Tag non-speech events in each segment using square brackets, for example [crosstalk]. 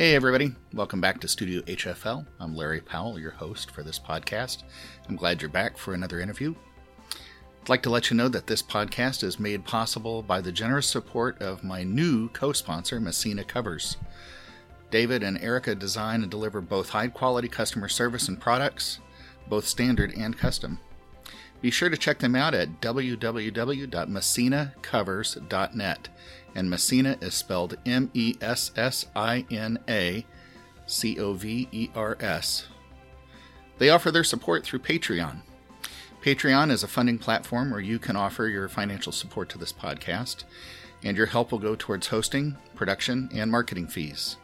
Hey, everybody. Welcome back to Studio HFL. I'm Larry Powell, your host for this podcast. I'm glad you're back for another interview. I'd like to let you know that this podcast is made possible by the generous support of my new co sponsor, Messina Covers. David and Erica design and deliver both high quality customer service and products, both standard and custom. Be sure to check them out at www.messinacovers.net and Messina is spelled M E S S I N A C O V E R S. They offer their support through Patreon. Patreon is a funding platform where you can offer your financial support to this podcast, and your help will go towards hosting, production, and marketing fees.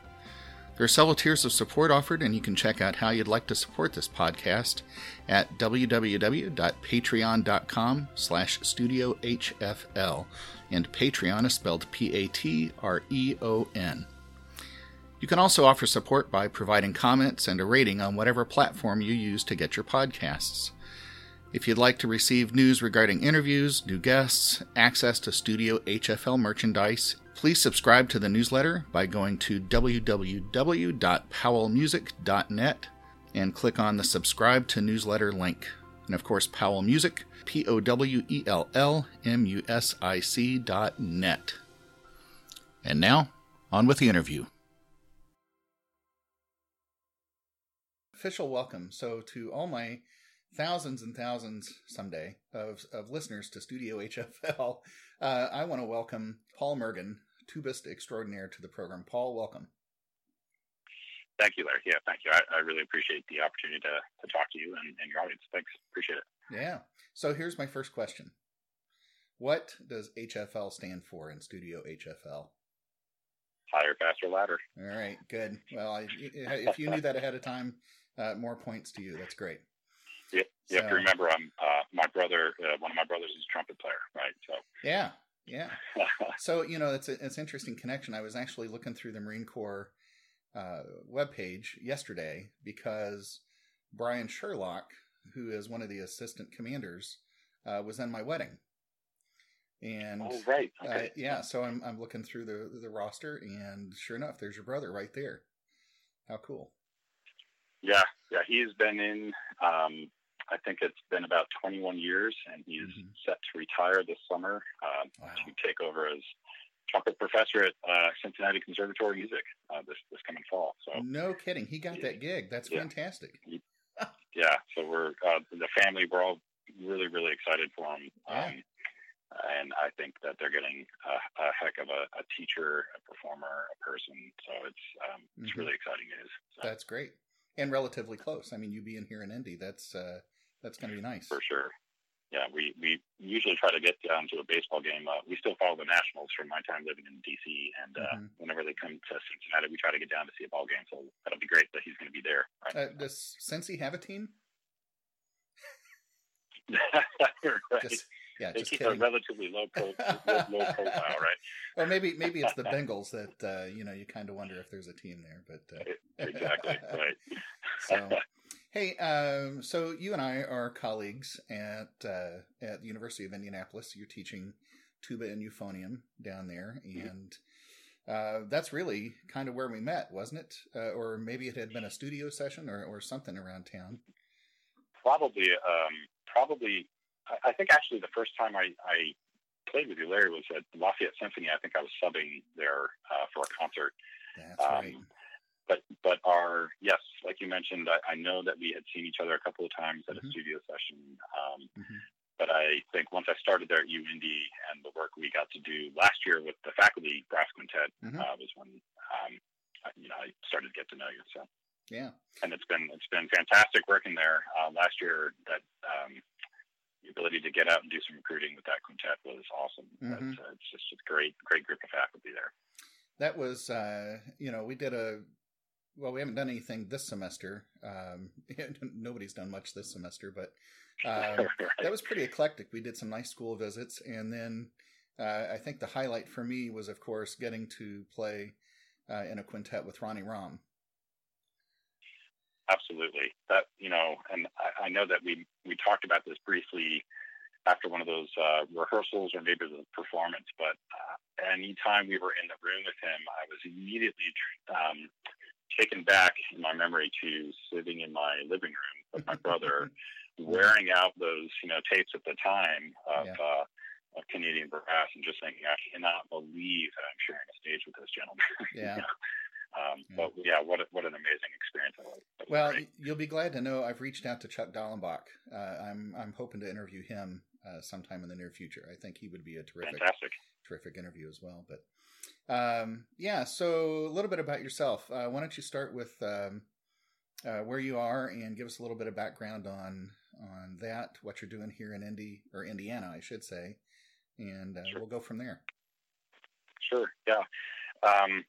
There are several tiers of support offered, and you can check out how you'd like to support this podcast at www.patreon.com slash studiohfl, and Patreon is spelled P-A-T-R-E-O-N. You can also offer support by providing comments and a rating on whatever platform you use to get your podcasts. If you'd like to receive news regarding interviews, new guests, access to Studio HFL merchandise, Please subscribe to the newsletter by going to www.powellmusic.net and click on the subscribe to newsletter link. And of course, Powell Music, P O W E L L M U S I C dot net. And now, on with the interview. Official welcome. So, to all my thousands and thousands someday of, of listeners to Studio [laughs] HFL, uh, I want to welcome Paul Mergen, tubist extraordinaire to the program. Paul, welcome. Thank you, Larry. Yeah, thank you. I, I really appreciate the opportunity to, to talk to you and, and your audience. Thanks. Appreciate it. Yeah. So here's my first question. What does HFL stand for in Studio HFL? Higher, faster, ladder. All right, good. Well, I, if you knew that ahead of time, uh, more points to you. That's great. Yeah, you so, have to remember, I'm uh, my brother. Uh, one of my brothers is a trumpet player, right? So yeah, yeah. [laughs] so you know, it's a, it's an interesting connection. I was actually looking through the Marine Corps uh, webpage yesterday because Brian Sherlock, who is one of the assistant commanders, uh, was in my wedding. And oh, right, okay. uh, yeah. So I'm I'm looking through the the roster, and sure enough, there's your brother right there. How cool! Yeah, yeah. He's been in um, I think it's been about 21 years, and he's mm-hmm. set to retire this summer uh, wow. to take over as trumpet professor at uh, Cincinnati Conservatory of Music uh, this this coming fall. So no kidding, he got yeah. that gig. That's yeah. fantastic. Yeah, so we're uh, the family. We're all really really excited for him. Yeah. Um, and I think that they're getting a, a heck of a, a, teacher, a performer, a person. So it's um, it's mm-hmm. really exciting news. So. That's great, and relatively close. I mean, you being here in Indy, that's uh, that's going to be nice. For sure. Yeah, we, we usually try to get down to a baseball game. Uh, we still follow the Nationals from my time living in D.C. And uh, mm-hmm. whenever they come to Cincinnati, we try to get down to see a ball game. So that'll be great that he's going to be there. Right? Uh, does Cincy have a team? [laughs] right. Just, yeah, they just keep kidding. a relatively low, pro- low, profile, right? [laughs] Well, maybe maybe it's the [laughs] Bengals that uh, you know you kind of wonder if there's a team there, but uh... exactly right. so, Hey, um, so you and I are colleagues at uh, at the University of Indianapolis. You're teaching tuba and euphonium down there, mm-hmm. and uh, that's really kind of where we met, wasn't it? Uh, or maybe it had been a studio session or, or something around town. Probably, um, probably. I think actually the first time I, I played with you, Larry, was at the Lafayette Symphony. I think I was subbing there uh, for a concert. That's um, right but but our yes, like you mentioned, I, I, know that we had seen each other a couple of times at mm-hmm. a studio session. Um, mm-hmm. But I think once I started there at UIndy and the work we got to do last year with the faculty brass quintet mm-hmm. uh, was when um, I, you know I started to get to know you. So yeah, and it's been it's been fantastic working there. Uh, last year, that um, the ability to get out and do some recruiting with that quintet was awesome. Mm-hmm. Uh, it's just a great great group of faculty there. That was uh, you know we did a well, we haven't done anything this semester. Um, [laughs] nobody's done much this semester, but [laughs] uh, that was pretty eclectic. We did some nice school visits, and then uh, I think the highlight for me was, of course, getting to play uh, in a quintet with Ronnie Romm. Absolutely, that you know, and I, I, know that we we talked about this briefly after one of those uh, rehearsals or maybe the performance, but uh, anytime we were in the room with him, I was immediately um, taken back in my memory to sitting in my living room with my [laughs] brother, wearing out those you know tapes at the time of. Yeah. Uh, of Canadian brass and just thinking, I cannot believe that I'm sharing a stage with this gentleman. [laughs] Yeah. you know? Um, yeah. But yeah, what what an amazing experience! well, great. you'll be glad to know I've reached out to Chuck Daellenbach. Uh, I'm I'm hoping to interview him uh, sometime in the near future. I think he would be a terrific, Fantastic. terrific interview as well. But um, yeah, so a little bit about yourself. Uh, why don't you start with um, uh, where you are and give us a little bit of background on on that, what you're doing here in Indy or Indiana, I should say, and uh, sure. we'll go from there. Sure. Yeah. Um,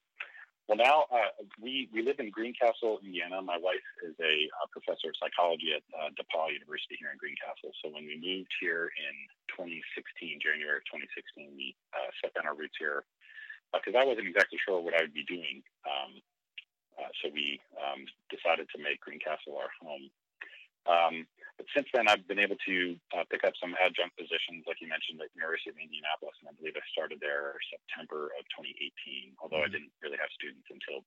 well, now uh, we we live in Greencastle, Indiana. My wife is a, a professor of psychology at uh, DePauw University here in Greencastle. So when we moved here in 2016, January of 2016, we uh, set down our roots here because I wasn't exactly sure what I would be doing. Um, uh, so we um, decided to make Greencastle our home. Um, but since then, I've been able to uh, pick up some adjunct positions, like you mentioned, at University of Indianapolis, and I believe I started there September of 2018. Although mm-hmm. I didn't really have students until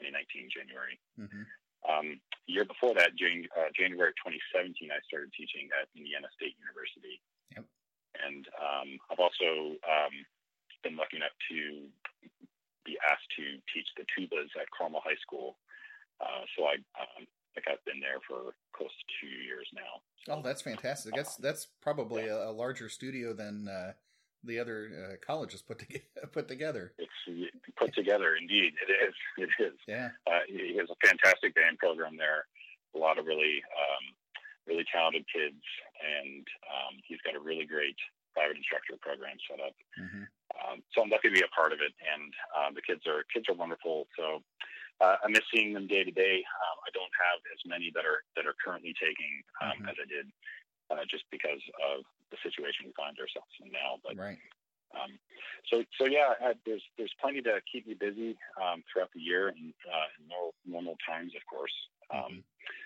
2019 January. Mm-hmm. Um, the year before that, Jan- uh, January 2017, I started teaching at Indiana State University. Yep. And um, I've also um, been lucky enough to be asked to teach the tubas at Carmel High School. Uh, so I um, like I've been there for close to two years now. Oh, that's fantastic. That's that's probably yeah. a, larger studio than uh, the other uh, colleges put together. [laughs] Put together. It's put together, indeed. It is. It is. Yeah. Uh, he has a fantastic band program there. A lot of really, um, really talented kids, and um, he's got a really great private instructor program set up. Mm-hmm. Um, so I'm lucky to be a part of it, and uh, the kids are kids are wonderful. So uh, I miss seeing them day to day. Um, I don't have as many that are that are currently taking um, mm-hmm. as I did, uh, just because of the situation we find ourselves in now. But right. Um, so so yeah, uh, there's there's plenty to keep me busy um, throughout the year and uh, in normal, normal times, of course. Um.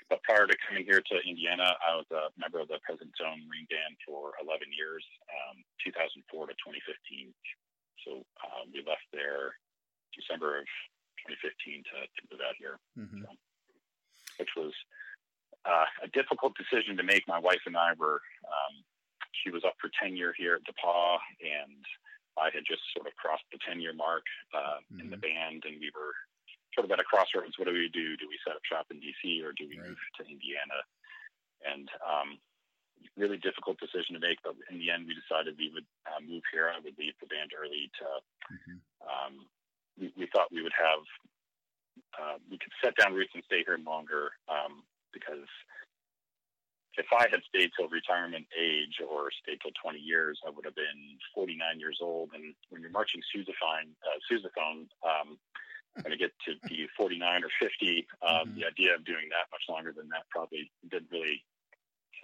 But prior to coming here to Indiana, I was a member of the President's Own Marine Band for 11 years, um, 2004 to 2015. So um, we left there December of 2015 to, to move out here, mm-hmm. so, which was uh, a difficult decision to make. My wife and I were, um, she was up for tenure here at DePauw, and I had just sort of crossed the 10 year mark uh, mm-hmm. in the mm-hmm. band, and we were sort of at a crossroads. What do we do? Do we set up shop in DC or do we right. move to Indiana? And um, really difficult decision to make, but in the end, we decided we would uh, move here. I would leave the band early to mm-hmm. um, we, we thought we would have uh, we could set down roots and stay here longer um, because if I had stayed till retirement age or stayed till 20 years, I would have been 49 years old. And when you're marching sousaphone, uh, sousaphone um, when to get to be 49 or 50, um, mm-hmm. the idea of doing that much longer than that probably didn't really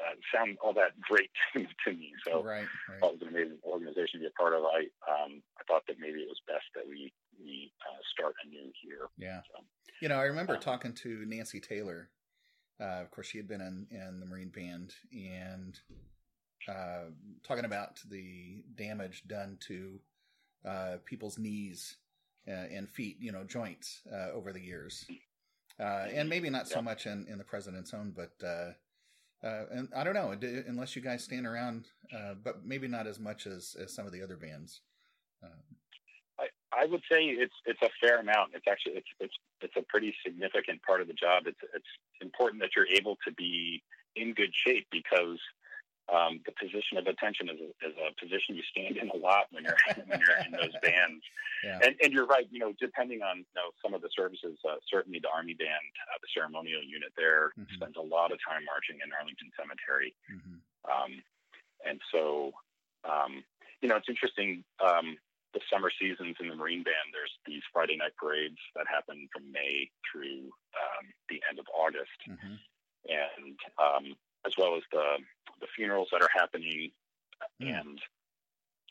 uh, sound all that great [laughs] to me. So right, right. it was an amazing organization to be a part of. I um, I thought that maybe it was best that we we uh, start anew here. Yeah. So, you know, I remember um, talking to Nancy Taylor. Uh, of course, she had been in, in the Marine Band and uh, talking about the damage done to uh, people's knees Uh, and feet, you know, joints uh, over the years. Uh, and maybe not so yeah. much in, in the president's own, but uh, and I don't know, unless you guys stand around, uh, but maybe not as much as, as some of the other bands. I, I would say it's it's a fair amount. It's actually it's it's it's a pretty significant part of the job. It's it's important that you're able to be in good shape because um, the position of attention is a, is a position you stand in a lot when you're [laughs] when you're in those bands. Yeah. And, and you're right. You know, depending on you know some of the services, uh, certainly the Army Band, uh, the ceremonial unit there mm-hmm. spends a lot of time marching in Arlington Cemetery. Mm-hmm. Um, and so, um, you know, it's interesting. Um, the summer seasons in the Marine Band, there's these Friday night parades that happen from May through um, the end of August. Mm-hmm. And um, as well as the the funerals that are happening, mm. and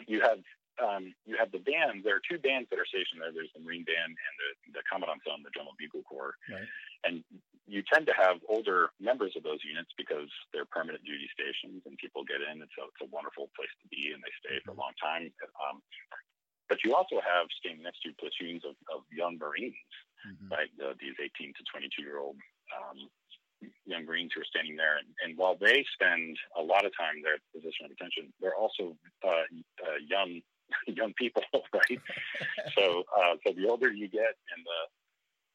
you have um, you have the band. There are two bands that are stationed there. There's the Marine Band and the, the Commandant's Own, the General Bugle Corps. Right. And you tend to have older members of those units because they're permanent duty stations and people get in. It's a, it's a wonderful place to be and they stay mm-hmm. for a long time. Um, but you also have staying next to platoons of, of young Marines mm-hmm. by the, these 18 to 22 year old um, young Greens who are standing there. And, and, while they spend a lot of time there at the position of attention, they're also uh, uh, young [laughs] young people, [laughs] right? so uh, so the older you get, and the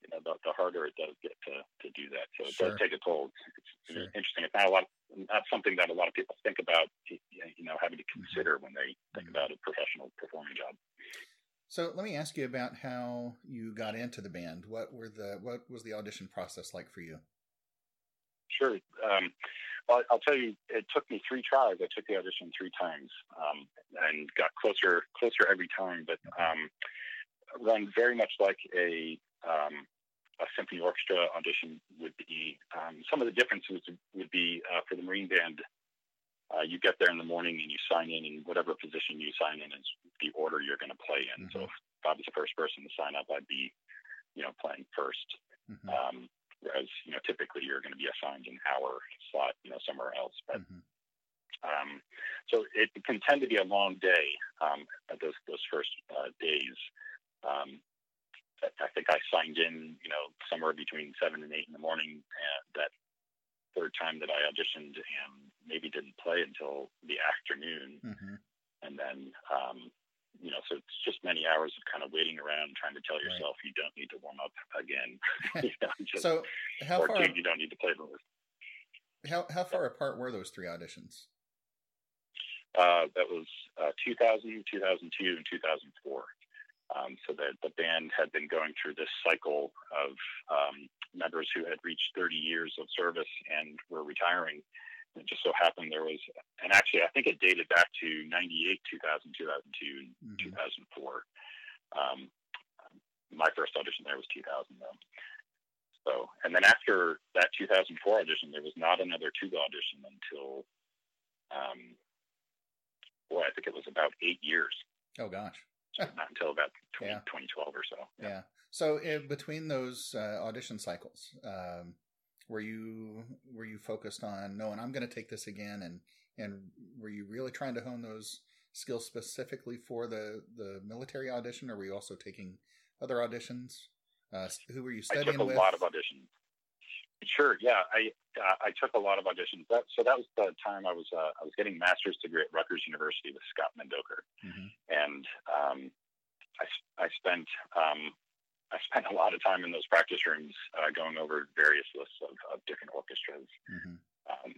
you know the, the, harder it does get to, to do that. So it sure. does take a toll. It's, it's sure. interesting. It's not a lot. Not something that a lot of people think about. You know, having to mm-hmm. consider mm-hmm. when they think mm-hmm. about a professional performing job. So let me ask you about how you got into the band. What were the what was the audition process like for you? Sure. Um, well, I'll tell you, it took me three tries. I took the audition three times um, and got closer closer every time. But um, run very much like a um, a symphony orchestra audition would be. Um, some of the differences would be uh, for the Marine Band. Uh, you get there in the morning and you sign in, and whatever position you sign in is the order you're going to play in. Mm-hmm. So if I was the first person to sign up, I'd be, you know, playing 1st mm-hmm. um, whereas you know typically you're going to be assigned an hour slot, you know, somewhere else. But mm-hmm. um, so it can tend to be a long day um, those those first uh, days. Um, I think I signed in, you know, somewhere between seven and eight in the morning. And that third time that I auditioned and maybe didn't play until the afternoon. Mm-hmm. And then, um, you know, so it's just many hours of kind of waiting around, trying to tell yourself right. you don't need to warm up again. [laughs] [laughs] you know, just, so how far you don't need to play the. How how far apart were those three auditions? Uh, that was uh, 2000, 2002, and 2004. Um, so the, the band had been going through this cycle of um, members who had reached 30 years of service and were retiring. It just so happened there was, and actually I think it dated back to 98, 2000, 2002, mm-hmm. 2004. Um, my first audition there was 2000 though. So, and then after that 2004 audition, there was not another tuba audition until, um, boy, I think it was about eight years. Oh gosh not until about [laughs] 20, yeah. 2012 or so. Yeah. yeah. So uh, between those uh, audition cycles, um, were you were you focused on no, and I'm going to take this again, and and were you really trying to hone those skills specifically for the the military audition, or were you also taking other auditions? Uh, who were you studying I took a with? lot of auditions. Sure. Yeah, I uh, I took a lot of auditions. That, so that was the time I was uh, I was getting master's degree at Rutgers University with Scott Mendoker, mm-hmm. and um, I I spent um, I spent a lot of time in those practice rooms uh, going over various lists of, of different orchestras. Mm-hmm. Um,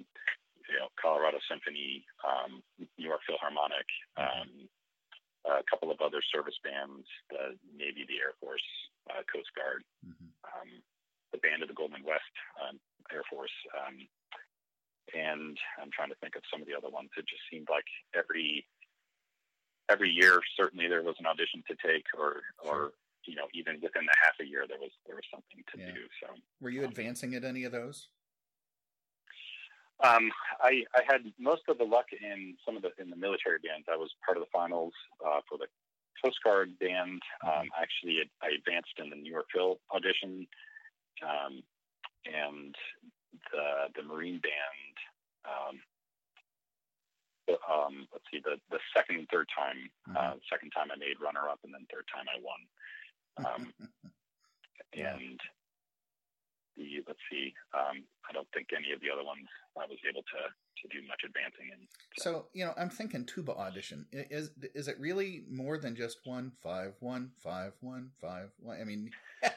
you know, Colorado Symphony, um, New York Philharmonic, mm-hmm. Um, a couple of other service bands, the Navy, the Air Force, uh, Coast Guard. Mm-hmm. Um, the band of the Golden West um, Air Force. Um, and I'm trying to think of some of the other ones. It just seemed like every every year, certainly there was an audition to take, or or you know, even within the half a year, there was there was something to yeah. do. So, were you um, advancing at any of those? Um, I, I had most of the luck in some of the in the military bands. I was part of the finals uh, for the Coast Guard band. Mm-hmm. Um, actually, I advanced in the New York Phil audition um, and the the Marine Band. Um, um, let's see, the the second and third time, mm-hmm. uh, second time I made runner up, and then third time I won. Um, [laughs] and the let's see, um, I don't think any of the other ones I was able to to do much advancing in. So. so. you know, I'm thinking tuba audition. Is is it really more than just one five one five one five one? I mean, [laughs]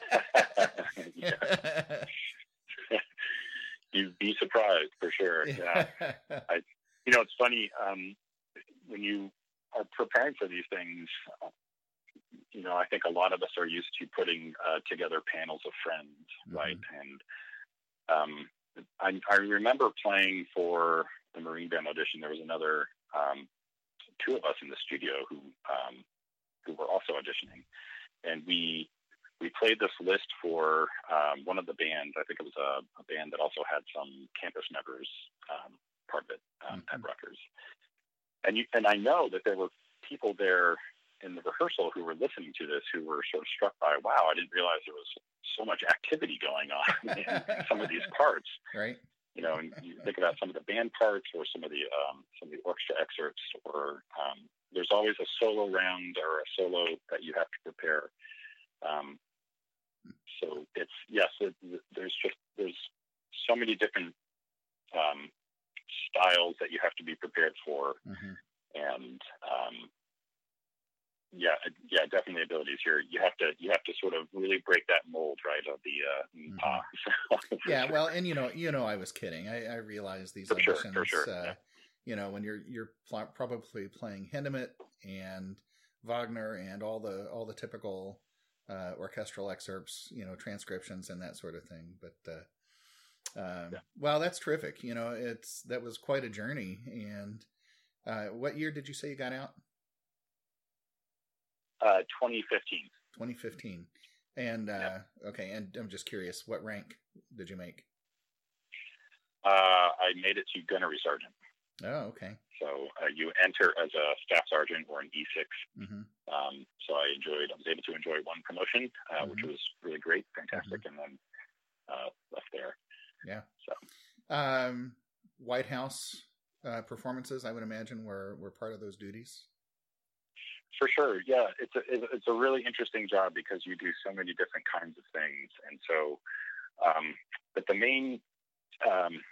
You'd be surprised for sure. Yeah. I, you know, it's funny um, when you are preparing for these things. You know, I think a lot of us are used to putting uh, together panels of friends, mm-hmm. right? And um, I, I, remember playing for the Marine Band audition. There was another um, two of us in the studio who um, who were also auditioning, and we we played this list for um, one of the bands. I think it was a, a, band that also had some campus members um, part of it um, mm-hmm. at Rutgers. And you, and I know that there were people there in the rehearsal who were listening to this who were sort of struck by, wow, I didn't realize there was so much activity going on [laughs] in some of these parts. Right. You know, and you think about some of the band parts or some of the um, some of the orchestra excerpts, or um, there's always a solo round or a solo that you have to prepare. Um, so it's yes, it, there's just there's so many different um, styles that you have to be prepared for, mm-hmm. and um, yeah, yeah, definitely abilities here. You have to you have to sort of really break that mold, right, of the uh, mm-hmm. [laughs] yeah, well, and you know, you know, I was kidding. I, I realize these for auditions. Sure, for sure. Uh, yeah. You know, when you're you're pl- probably playing Hindemith and Wagner and all the all the typical uh, orchestral excerpts, you know, transcriptions and that sort of thing. But uh, um, yeah. well, that's terrific. You know, it's that was quite a journey. And uh, what year did you say you got out? Uh, 2015. 2015. And uh, okay, and I'm just curious, what rank did you make? Uh, I made it to gunnery sergeant. Oh, okay. So uh, you enter as a staff sergeant or an E6. Mm-hmm. Um, so I enjoyed. I was able to enjoy one promotion, uh, mm-hmm. which was really great, fantastic, mm-hmm. and then uh, left there. Yeah. So, um, White House uh, performances, I would imagine, were were part of those duties. For sure, yeah. It's a it's a really interesting job because you do so many different kinds of things, and so, um, but the main um,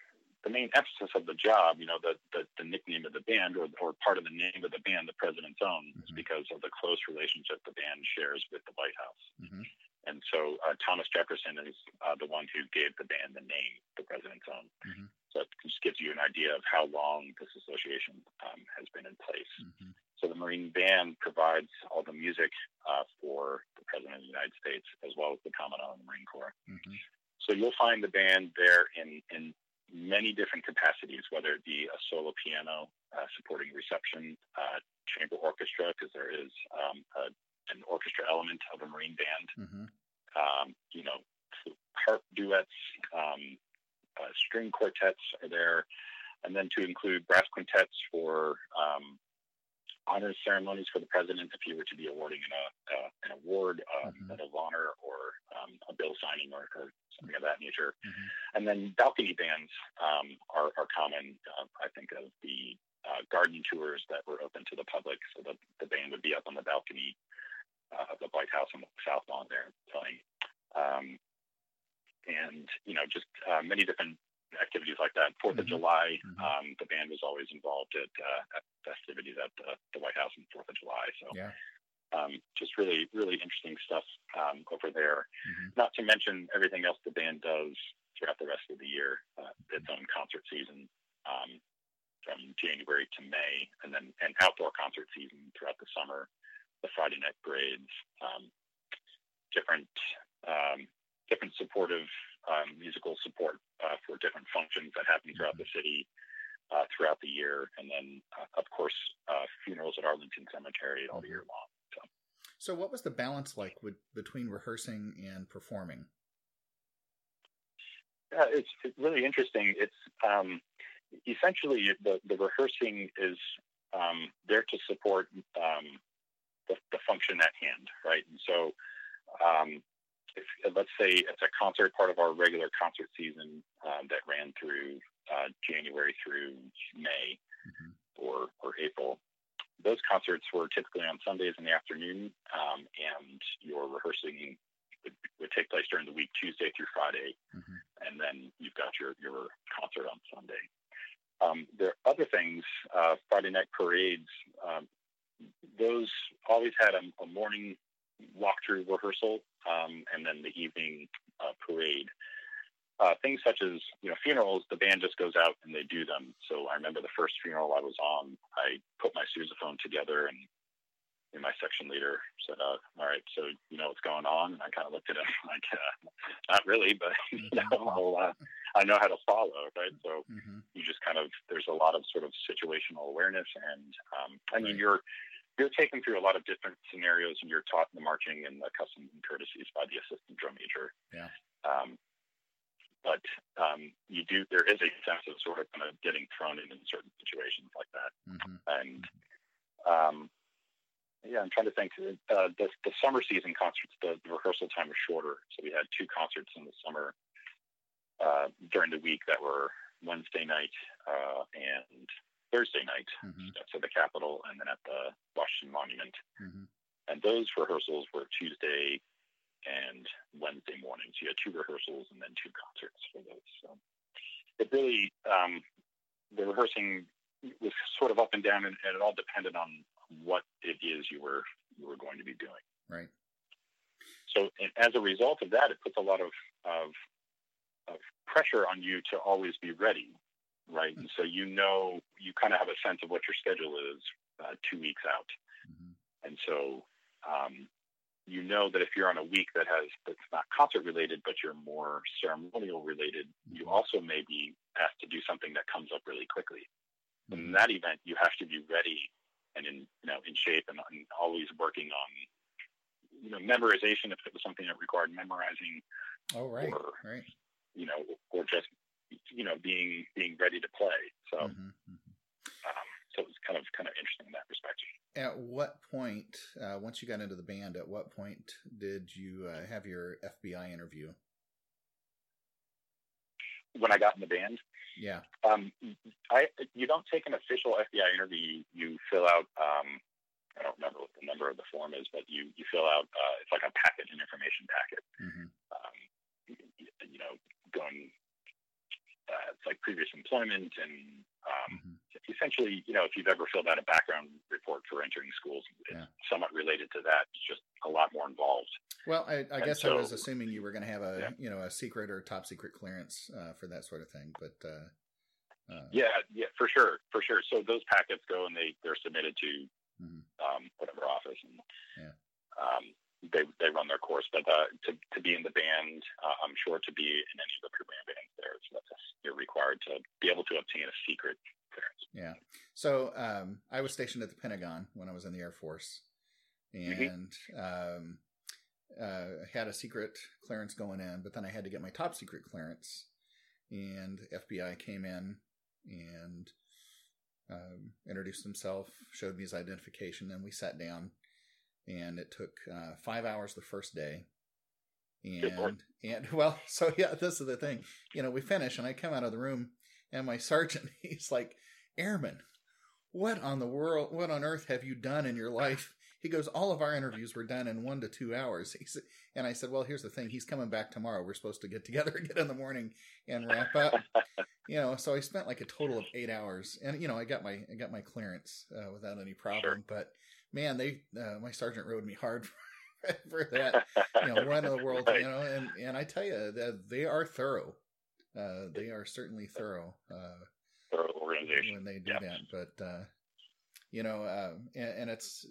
the main emphasis of the job, you know, the the, the nickname of the band or or part of the name of the band, the President's Own, mm-hmm. is because of the close relationship the band shares with the White House. Mm-hmm. And so uh, Thomas Jefferson is uh, the one who gave the band the name, the President's Own. Mm-hmm. So it just gives you an idea of how long this association um, has been in place. So the Marine Band provides all the music uh, for the President of the United States as well as the Commandant of the Marine Corps. Mm-hmm. So you'll find the band there in, in many different capacities, whether it be a solo piano uh, supporting reception, uh, chamber orchestra, because there is um, a, an orchestra element of a Marine band, mm-hmm. um, you know, harp duets, um, uh, string quartets are there, and then to include brass quintets for um, honors ceremonies for the president if he were to be awarding an, uh, an award, uh, mm-hmm. of honor, or um, a bill signing, or, or, something of that nature. Mm-hmm. And then balcony bands um, are, are, common. Uh, I think of the uh, garden tours that were open to the public, so the, the band would be up on the balcony uh, of the White House on the south lawn there playing. Um, and you know, just uh, many different activities like that. 4th mm-hmm. of July, mm-hmm. um, the band was always involved at, uh, at festivities at the, the, White House on Fourth of July. So, yeah. um, just really, really interesting stuff um, over there. Mm-hmm. Not to mention everything else the band does throughout the rest of the year. Uh, its own concert season um, from January to May, and then an outdoor concert season throughout the summer. The Friday night parades, um, different um, different supportive um, musical support uh, for different functions that happen throughout the city uh, throughout the year, and then uh, of course uh, funerals at Arlington Cemetery all year long. So. so, what was the balance like with, between rehearsing and performing? Yeah, it's, it's really interesting. It's um, essentially the, the rehearsing is um, there to support um, the, the, function at hand, right? And so um, if, let's say it's a concert part of our regular concert season um, that ran through uh, January through May mm-hmm. or, or April. Those concerts were typically on Sundays in the afternoon, um, and your rehearsing would, would, take place during the week, Tuesday through Friday, mm-hmm. and then you've got your, your concert on Sunday. Um, there are other things, uh, Friday night parades, um, those always had a, a morning walkthrough rehearsal um, and then the evening uh, parade. Uh, things such as you know funerals, the band just goes out and they do them. So I remember the first funeral I was on, I put my sousaphone together and my section leader said, uh, "All right, so you know what's going on?" And I kind of looked at him [laughs] like, uh, "Not really, but [laughs] you know, uh, I know how to follow, right?" So mm-hmm. you just kind of there's a lot of sort of situational awareness, and um, I mean right. you're you're taken through a lot of different scenarios and you're taught the marching and the customs and courtesies by the assistant drum major. Yeah. Um, but um, you do there is a sense of sort of kind of getting thrown in in certain situations like that. Mm-hmm. And um, yeah, I'm trying to think. Uh, the, the summer season concerts, the, the, rehearsal time was shorter, so we had two concerts in the summer uh, during the week that were Wednesday night uh, and Thursday night mm-hmm. at the Capitol and then at the Washington Monument. Mm-hmm. And those rehearsals were Tuesday and Wednesday mornings. You had two rehearsals and then two concerts for those. So it really um, the rehearsing was sort of up and down, and, and, it all depended on what it is you were you were going to be doing. Right. So as a result of that, it puts a lot of of, of pressure on you to always be ready, right? And so you know you kind of have a sense of what your schedule is uh, two weeks out, mm-hmm. and so um, you know that if you're on a week that has that's not concert related, but you're more ceremonial related, you mm-hmm. also may be asked to do something that comes up really quickly. In mm-hmm. that event, you have to be ready and in you know in shape and, and always working on you know memorization if it was something that required memorizing. Oh right, or, right. You know, or just you know being being ready to play. So. Mm-hmm. mm-hmm. Um, so it was kind of kind of interesting in that respect. At what point, uh, once you got into the band, at what point did you uh, have your FBI interview? When I got in the band, yeah, um, I you don't take an official FBI interview. You fill out. Um, I don't remember what the number of the form is, but you you fill out. Uh, it's like a packet, an information packet. Mm-hmm. Um, you, you know, going. Uh, it's like previous employment and um, mm-hmm. Essentially, you know, if you've ever filled out a background report for entering schools, it's yeah. somewhat related to that. It's just a lot more involved. Well, I, I guess so, I was assuming you were going to have a yeah. you know a secret or top secret clearance uh, for that sort of thing, but uh, uh, yeah, yeah, for sure, for sure. So those packets go and they they're submitted to mm-hmm. um, whatever office, and yeah. um, they they run their course. But uh, to to be in the band, uh, I'm sure to be in any of the premier bands there, you're required to be able to obtain a secret clearance. Yeah. So um, I was stationed at the Pentagon when I was in the Air Force, mm-hmm. and mm-hmm. um, uh, had a secret clearance going in, but then I had to get my top secret clearance, and FBI came in and um, introduced himself, showed me his identification, and we sat down and it took uh, five hours the first day. And and [laughs] well, so yeah, this is the thing. You know, we finish, and I come out of the room, and my [laughs] sergeant, he's like, "Airman, what on the world, what on earth have you done in your life?" He goes, "All of our interviews were done in one to two hours." He said, and I said, "Well, here's the thing. He's coming back tomorrow. We're supposed to get together [laughs] again in the morning and wrap up." you know, so I spent like a total of eight hours, and you know, I got my I got my clearance uh, without any problem, sure. but man, they uh, my sergeant rode me hard [laughs] for, that. You know, what in the world? right. You know, and and I tell you that they are thorough. Uh, they are certainly thorough. Uh, thorough organization when they do that. But uh, you know, uh, and, and, it's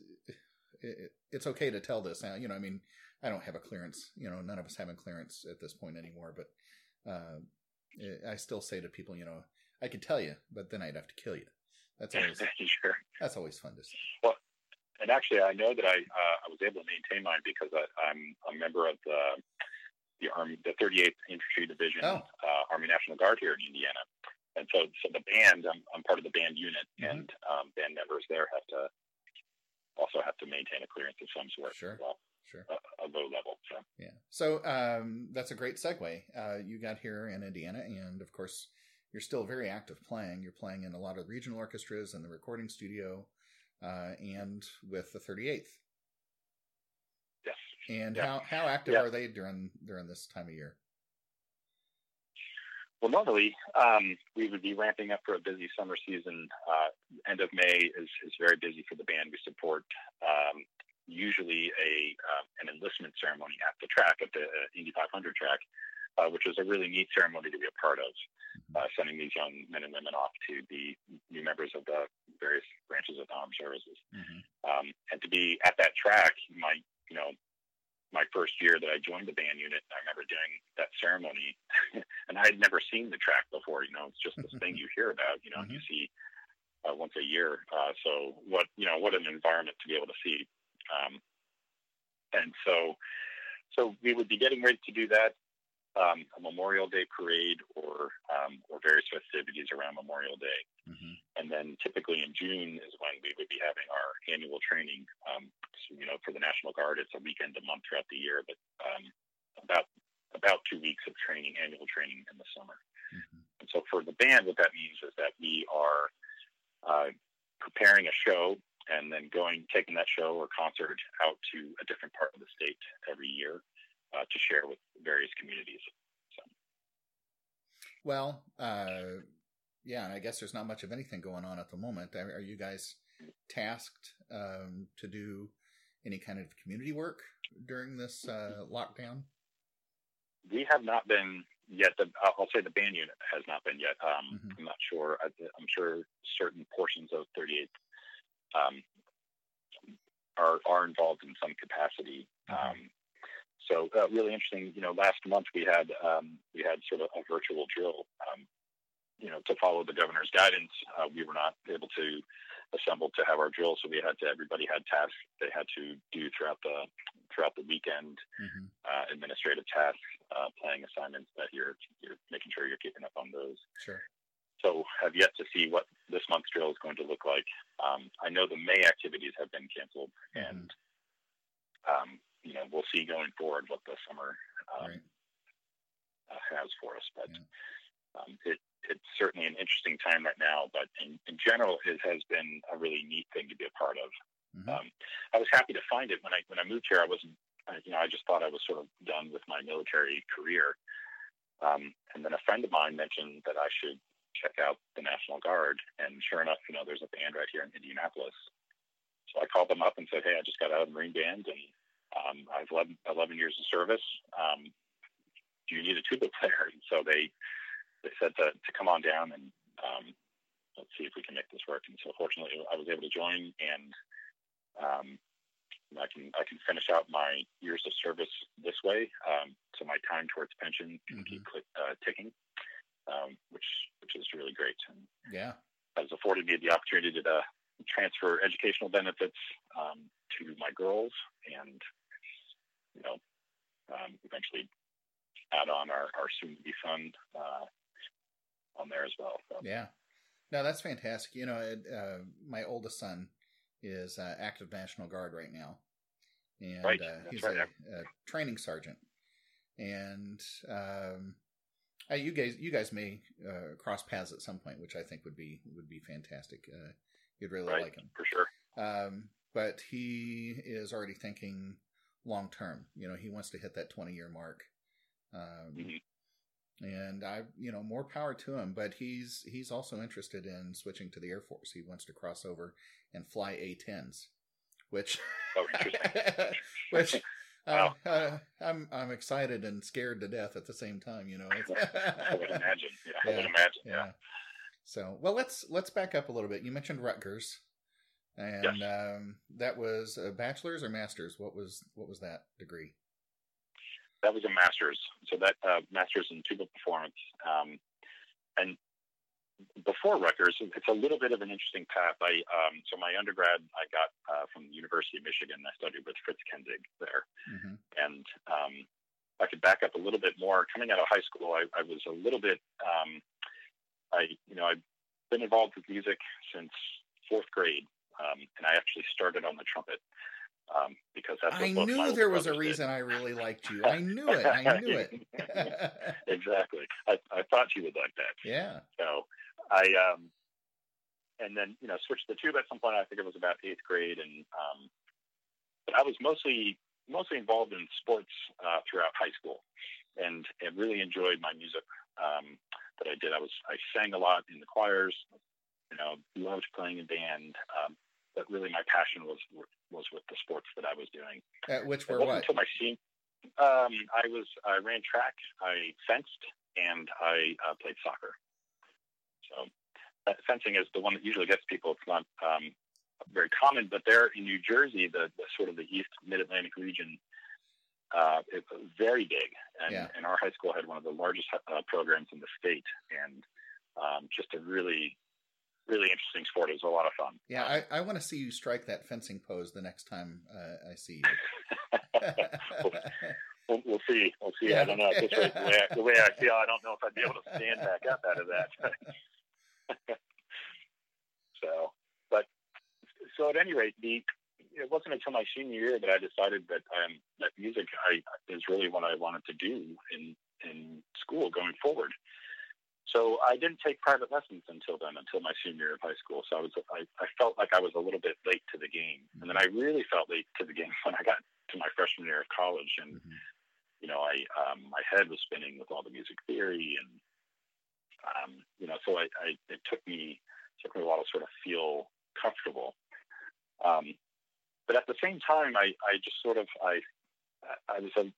it, it's okay to tell this now. You know, I mean, I don't have a clearance. You know, none of us have a clearance at this point anymore. But uh, I still say to people, you know, I could tell you, but then I'd have to kill you. That's [laughs] always sure. That's always fun to say. Well, and actually, I know that I uh, I was able to maintain mine because I, am a member of the the Army, the 38th Infantry Division, oh. uh, Army National Guard here in Indiana. And so, so the band, I'm, I'm part of the band unit, mm-hmm. and um, band members there have to also have to maintain a clearance of some sort. Sure. Well, sure. A, a, low level. So. Yeah. So um, that's a great segue. Uh, you got here in Indiana, and of course, you're still very active playing. You're playing in a lot of regional orchestras and the recording studio uh, and with the 38th. Yes. And yeah. how, how active yeah. are they during during this time of year? Well, normally um, we would be ramping up for a busy summer season. Uh, end of May is, is very busy for the band. We support um, usually a uh, an enlistment ceremony at the track, at the uh, Indy 500 track, uh, which was a really neat ceremony to be a part of, uh, sending these young men and women off to be new members of the various branches of the armed services. Mm-hmm. Um, and to be at that track, my, you know, my first year that I joined the band unit, I remember doing that ceremony, [laughs] and I had never seen the track before. You know, it's just this thing [laughs] you hear about. You know, mm-hmm. you see uh, once a year. Uh, so what you know, what an environment to be able to see. Um, and so, so we would be getting ready to do that um, a Memorial Day parade or um, or various festivities around Memorial Day, mm-hmm. and then typically in June is when we would be having our annual training. Um, so, you know, for the National Guard, it's a weekend a month throughout the year, but um, about about two weeks of training, annual training in the summer. Mm-hmm. And so for the band, what that means is that we are uh, preparing a show and then going taking that show or concert out to a different part of the state every year uh, to share with various communities. So. Well, uh, yeah, and I guess there's not much of anything going on at the moment. Are you guys tasked um, to do any kind of community work during this uh, lockdown? We have not been yet. The, I'll say the band unit has not been yet. Um, mm-hmm. I'm not sure. I, am sure certain portions of 38 um, are are involved in some capacity. Mm-hmm. So uh, really interesting. You know, last month we had um, we had sort of a virtual drill. Um, you know, to follow the governor's guidance, uh, we were not able to assemble to have our drill, so we had to. Everybody had tasks they had to do throughout the throughout the weekend, mm-hmm. uh, administrative tasks, uh, playing assignments that you're you're making sure you're keeping up on those. Sure. So have yet to see what this month's drill is going to look like. Um, I know the May activities have been canceled, mm-hmm. and um, you know we'll see going forward what the summer um, right. uh, has for us. But yeah. um, it, it's certainly an interesting time right now. But in, in, general, it has been a really neat thing to be a part of. Mm-hmm. Um, I was happy to find it when I when I moved here. I wasn't, you know, I just thought I was sort of done with my military career. Um, and then a friend of mine mentioned that I should check out the National Guard. And sure enough, you know, there's a band right here in Indianapolis. So I called them up and said, "Hey, I just got out of the Marine Band, and um, I have 11, 11, years of service. Um, do you need a tuba player?" And so they they said to, to come on down and um, let's see if we can make this work. And so fortunately, I was able to join, and um, I can I can finish out my years of service this way. Um, so my time towards pension can mm-hmm. keep uh, ticking, um, which which is really great. And yeah, has afforded me the opportunity to transfer educational benefits um, to my girls, and you know, um, eventually add on our, our soon to be son uh, on there as well. So. Yeah, no, that's fantastic. You know, uh, my oldest son is uh, active National Guard right now, and right. uh, he's right. a, a, training sergeant. And um, you guys, you guys may uh, cross paths at some point, which I think would be would be fantastic. Uh, you'd really right. like him for sure. Um, but he is already thinking long term. You know, he wants to hit that twenty year mark. Um, mm-hmm and I, you know, more power to him. But he's he's also interested in switching to the Air Force. He wants to cross over and fly A-10s, which, oh, [laughs] which. Uh, wow. uh, I'm I'm excited and scared to death at the same time. You know, [laughs] I would imagine. Yeah, yeah, I would imagine. Yeah. yeah. So, well, let's let's back up a little bit. You mentioned Rutgers, and yes. um, that was a bachelor's or master's. What was what was that degree? that was a master's. So that uh, master's in tuba performance. Um, and before Rutgers, it's a little bit of an interesting path. I um, so my undergrad I got uh, from the University of Michigan. I studied with Fritz Kaenzig there, mm-hmm. and um, I could back up a little bit more. Coming out of high school, I, I was a little bit. Um, I you know I've been involved with music since fourth grade, um, and I actually started on the trumpet um, because that's I knew there was a reason did. I really liked you. I knew it. I [laughs] knew it. [laughs] exactly. I, I thought you would like that. Yeah. So I um, and then you know switched the tube at some point. I think it was about eighth grade, and um, but I was mostly mostly involved in sports uh, throughout high school, and and really enjoyed my music um, that I did. I was I sang a lot in the choirs. You know, loved playing in band. Um, but really my passion was was with the sports that I was doing. Uh, which were what? Until my senior, um, I was I ran track, I fenced, and I uh, played soccer. So uh, fencing is the one that usually gets people. It's not um, very common, but there in New Jersey, the, the sort of the East Mid Atlantic region, uh, it was very big, and, yeah. and, our high school had one of the largest uh, programs in the state, and um, just a really really interesting sport. It was a lot of fun. Yeah, I, I want to see you strike that fencing pose the next time uh, I see you. [laughs] we'll, we'll, see. We'll see. Yeah. I don't know. This way, the, way I, [laughs] the way I feel, I don't know if I'd be able to stand back up out of that. [laughs] so, but so at any rate, the it wasn't until my senior year that I decided that um, that music I, is really what I wanted to do in in school going forward. So I didn't take private lessons until then, until my senior year of high school. So I was, I, I felt like I was a little bit late to the game, and then I really felt late to the game [laughs] when I got to my freshman year of college. And mm-hmm. you know, I um, my head was spinning with all the music theory, and um, you know, so I, I it took me it took me a while to sort of feel comfortable. Um, but at the same time, I, I just sort of I I was a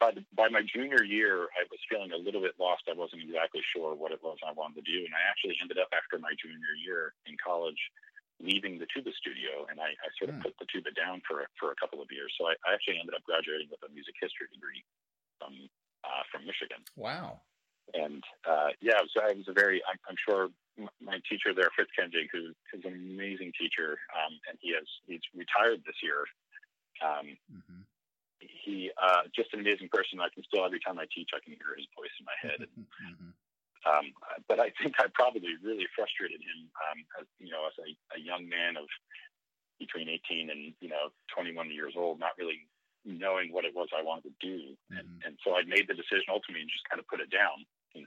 by the, by my junior year, I was feeling a little bit lost. I wasn't exactly sure what it was I wanted to do, and I actually ended up after my junior year in college leaving the tuba studio, and I, I sort of hmm. put the tuba down for for a couple of years. So I, I actually ended up graduating with a music history degree from uh, from Michigan. Wow. And uh, yeah, so I was a very. I'm, I'm sure my teacher there, Fritz Kaenzig, who is an amazing teacher, um, and he has he's retired this year. Um, mm-hmm he uh, just an amazing person. I can still every time I teach, I can hear his voice in my head. And, [laughs] mm-hmm. um, but I think I probably really frustrated him. Um, as, you know, as a, a young man of between 18 and you know 21 years old, not really knowing what it was I wanted to do, mm-hmm. and, and so I made the decision ultimately and just kind of put it down. And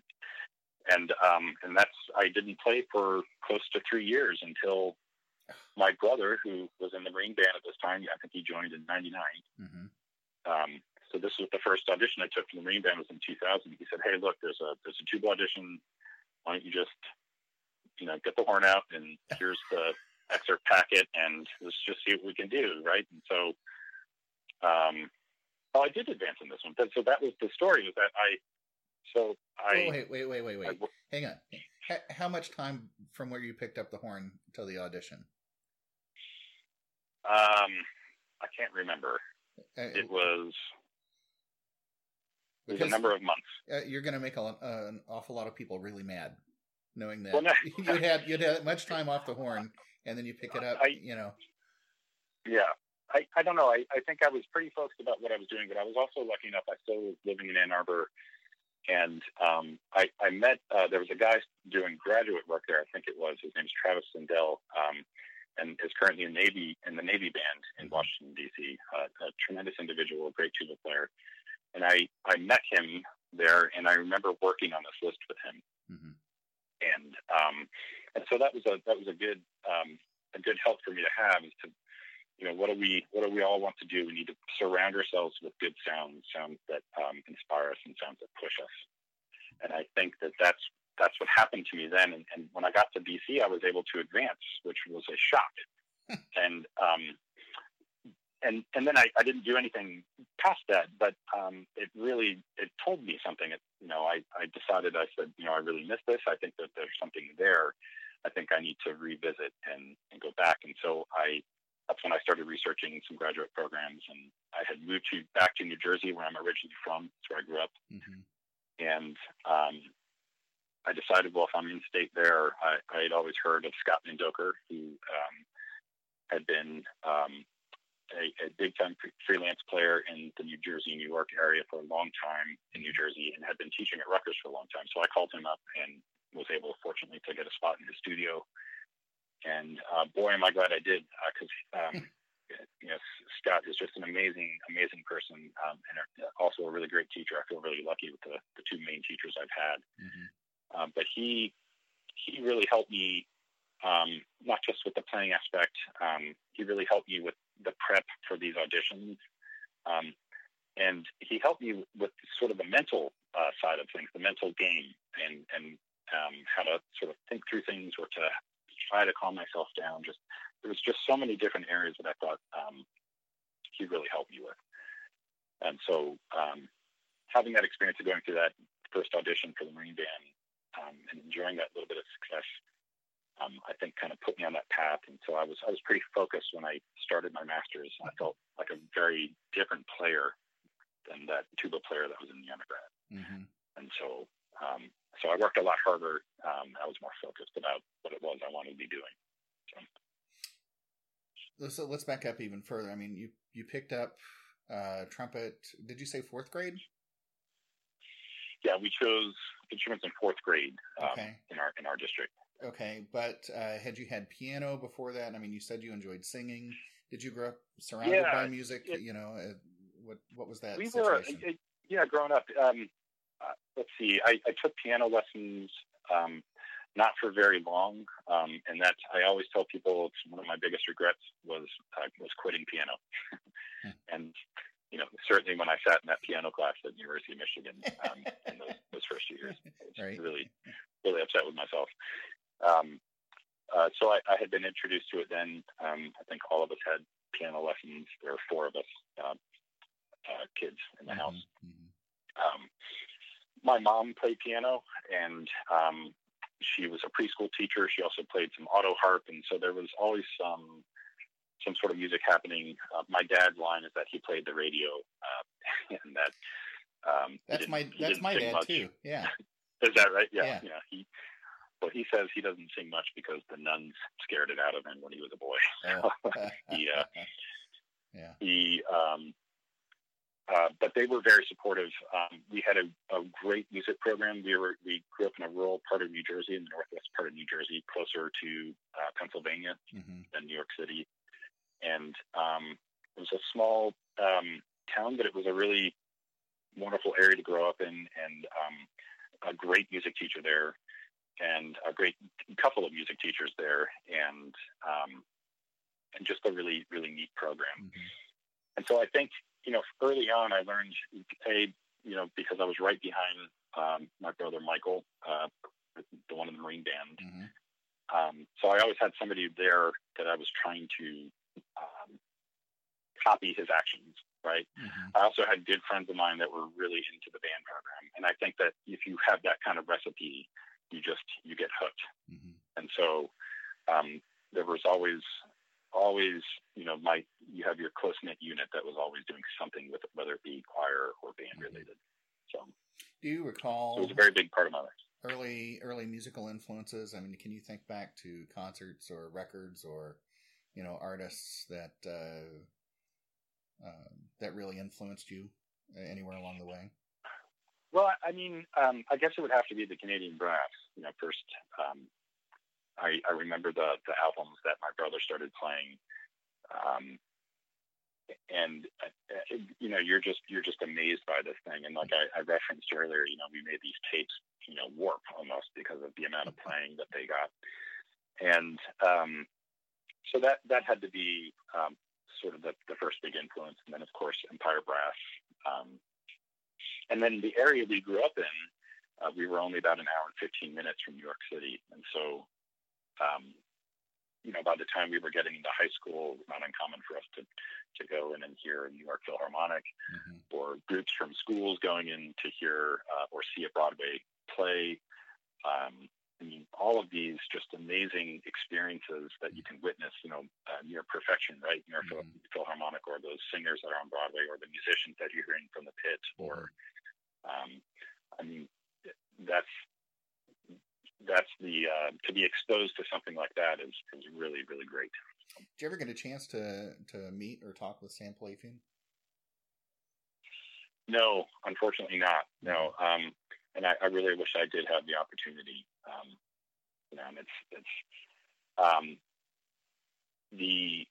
and, um, and that's I didn't play for close to three years until [sighs] my brother, who was in the Marine Band at this time, I think he joined in '99. Mm-hmm. Um, so this was the first audition I took for the Marine Band was in 2000. He said, "Hey, look, there's a there's a tuba audition. Why don't you just you know get the horn out and here's the excerpt packet and let's just see what we can do, right?" And so, um, well, I did advance in this one. So that was the story. Was that I so I oh, wait wait wait wait wait I, hang on. How much time from where you picked up the horn till the audition? Um, I can't remember. Uh, it was it was a number of months. Uh, you're going to make a, uh, an awful lot of people really mad, knowing that well, no, [laughs] you had you had much time off the horn, and then you pick it up. I, you know. Yeah, I, I don't know. I, I think I was pretty focused about what I was doing, but I was also lucky enough. I still was living in Ann Arbor, and um, I, I met. Uh, there was a guy doing graduate work there. I think it was his name's Travis Sindel. Um, and is currently in Navy in the Navy band in mm-hmm. Washington D.C. Uh, a tremendous individual, a great tuba player, and I I met him there, and I remember working on this list with him, mm-hmm. and um, and so that was a that was a good um, a good help for me to have is to you know what do we what do we all want to do? We need to surround ourselves with good sounds, sounds that um, inspire us, and sounds that push us. And I think that that's that's what happened to me then. And, and, when I got to DC, I was able to advance, which was a shock. and um, and and then I, I didn't do anything past that, but um, it really it told me something. It, you know, I, I decided I said, you know, I really missed this. I think that there's something there. I think I need to revisit and, and go back. And so I that's when I started researching some graduate programs. And I had moved to back to New Jersey, where I'm originally from. That's where I grew up. Mm-hmm. And um, I decided, well, if I'm in state there, I, I had always heard of Scott Mendoker, who um, had been um, a, a big time freelance player in the New Jersey, New York area for a long time in New Jersey and had been teaching at Rutgers for a long time. So I called him up and was able, fortunately, to get a spot in his studio. And uh, boy, am I glad I did, because uh, um, you know, Scott is just an amazing, amazing person, um, and also a really great teacher. I feel really lucky with the, the two main teachers I've had. Mm-hmm. Um, but he he really helped me um, not just with the playing aspect. Um, he really helped me with the prep for these auditions, um, and he helped me with sort of the mental uh, side of things, the mental game, and and um, how to sort of think through things or to try to calm myself down. Just there was just so many different areas that I thought um, he really helped me with, and so having that experience of going through that first audition for the Marine Band um, and enjoying that little bit of success, um, I think kind of put me on that path. And so I was I was pretty focused when I started my masters. I felt like a very different player than that tuba player that was in the undergrad. Mm-hmm. And so um, so I worked a lot harder. Um, I was more focused about what it was I wanted to be doing. So. so let's back up even further. I mean, you you picked up uh, trumpet. Did you say fourth grade? Yeah, we chose instruments in fourth grade um, okay. in our in our district. Okay, but uh, had you had piano before that? I mean, you said you enjoyed singing. Did you grow up surrounded yeah, by music? It, you know, uh, what what was that? We situation? were, yeah, growing up. Um, uh, let's see, I, I, took piano lessons. Um, not for very long, um, and that I always tell people it's one of my biggest regrets was uh, was quitting piano, hmm. [laughs] and you know, certainly when I sat in that piano class at the University of Michigan um, in those, [laughs] those first years, I was right. really, really upset with myself. Um, uh, so I, I, had been introduced to it then. Um, I think all of us had piano lessons. There were four of us uh, uh, kids in the mm-hmm, house. Mm-hmm. Um, my mom played piano, and um, she was a preschool teacher. She also played some auto harp, and so there was always some some sort of music happening. Uh, my dad's line is that he played the radio, uh, [laughs] and that um, that's my that's my dad much. too. Yeah, [laughs] is that right? Yeah, yeah. yeah. He well, he says he doesn't sing much because the nuns scared it out of him when he was a boy. [laughs] Oh. he, uh, yeah. He, um, uh, but they were very supportive. Um, we had a, a, great music program. We were we grew up in a rural part of New Jersey, in the northwest part of New Jersey, closer to uh, Pennsylvania mm-hmm. than New York City, and um, it was a small um, town, but it was a really wonderful area to grow up in, and um, a great music teacher there and a great couple of music teachers there, and um, and just a really really neat program. Mm-hmm. And so I think you know early on I learned a you know because I was right behind um, my brother Michael, uh, the one in the Marine band. Mm-hmm. Um, so I always had somebody there that I was trying to um, copy his actions. Right. Mm-hmm. I also had good friends of mine that were really into the band program, and I think that if you have that kind of recipe, you just you get hooked. Mm-hmm. And so um, there was always always you know my you have your close knit unit that was always doing something with it, whether it be choir or band mm-hmm. related. So do you recall? So it was a very big part of my life. Early early musical influences. I mean, can you think back to concerts or records or you know artists that uh, uh, that really influenced you anywhere along the way? Well, I mean, um, I guess it would have to be the Canadian Brass. You know, first, um, I, I remember the the albums that my brother started playing, um, and uh, you know, you're just you're just amazed by this thing. And like I, I referenced earlier, you know, we made these tapes, you know, warp almost because of the amount of [laughs] playing that they got, and um, so that that had to be um, sort of the, the first big influence. And then, of course, Empire Brass. Um, and then the area we grew up in, uh, we were only about an hour and 15 minutes from New York City. And so, um, you know, by the time we were getting into high school, it was not uncommon for us to, to go in and hear a New York Philharmonic mm-hmm. or groups from schools going in to hear uh, or see a Broadway play. Um, I mean, all of these just amazing experiences that you can witness, you know, uh, near perfection, right? Near mm-hmm. Philharmonic or those singers that are on Broadway or the musicians that you're hearing from the pit or um, I mean, that's that's the uh, to be exposed to something like that is is really really great. Did you ever get a chance to to meet or talk with Sam Pilafian? No, unfortunately not. No, um, and I, I, really wish I did have the opportunity. Um, you know, and it's it's um, the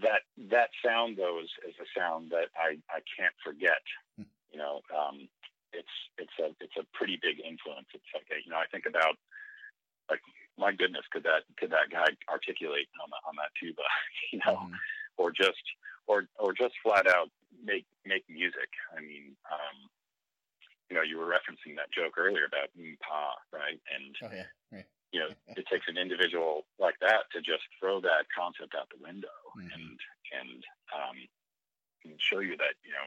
that that sound though is, is a sound that I, I can't forget. Hmm you know, um, it's it's a it's a pretty big influence. It's like a, you know, I think about like my goodness, could that could that guy articulate on the, on that tuba, [laughs] you know, mm-hmm. or just or or just flat out make make music. I mean, um, you know, you were referencing that joke earlier about pa, right? And oh, yeah. Right. you know, [laughs] it takes an individual like that to just throw that concept out the window mm-hmm. and and um, and show you that you know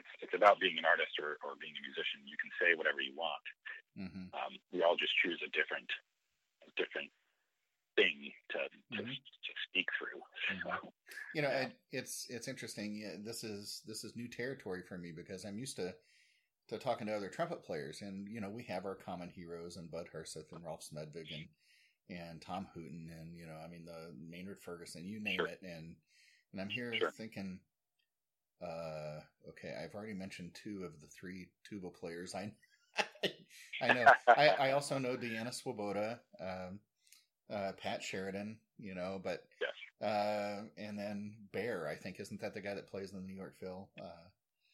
it's, it's about being an artist or, or being a musician. You can say whatever you want. Mm-hmm. Um, we all just choose a different, a different thing to to, mm-hmm. to speak through. Mm-hmm. you know, yeah. it's it's interesting. Yeah, this is this is new territory for me because I'm used to to talking to other trumpet players, and you know, we have our common heroes and Bud Herseth and Rolf Smedvig and and Tom Hooten and you know, I mean the Maynard Ferguson, you name sure. it, and and I'm here sure. thinking uh, okay, I've already mentioned two of the three tuba players. I [laughs] I know. I, I, also know Deanna Swoboda, um, uh, Pat Sheridan, you know, but yes. uh, and then Baer, I think, isn't that the guy that plays in the New York Phil? Uh,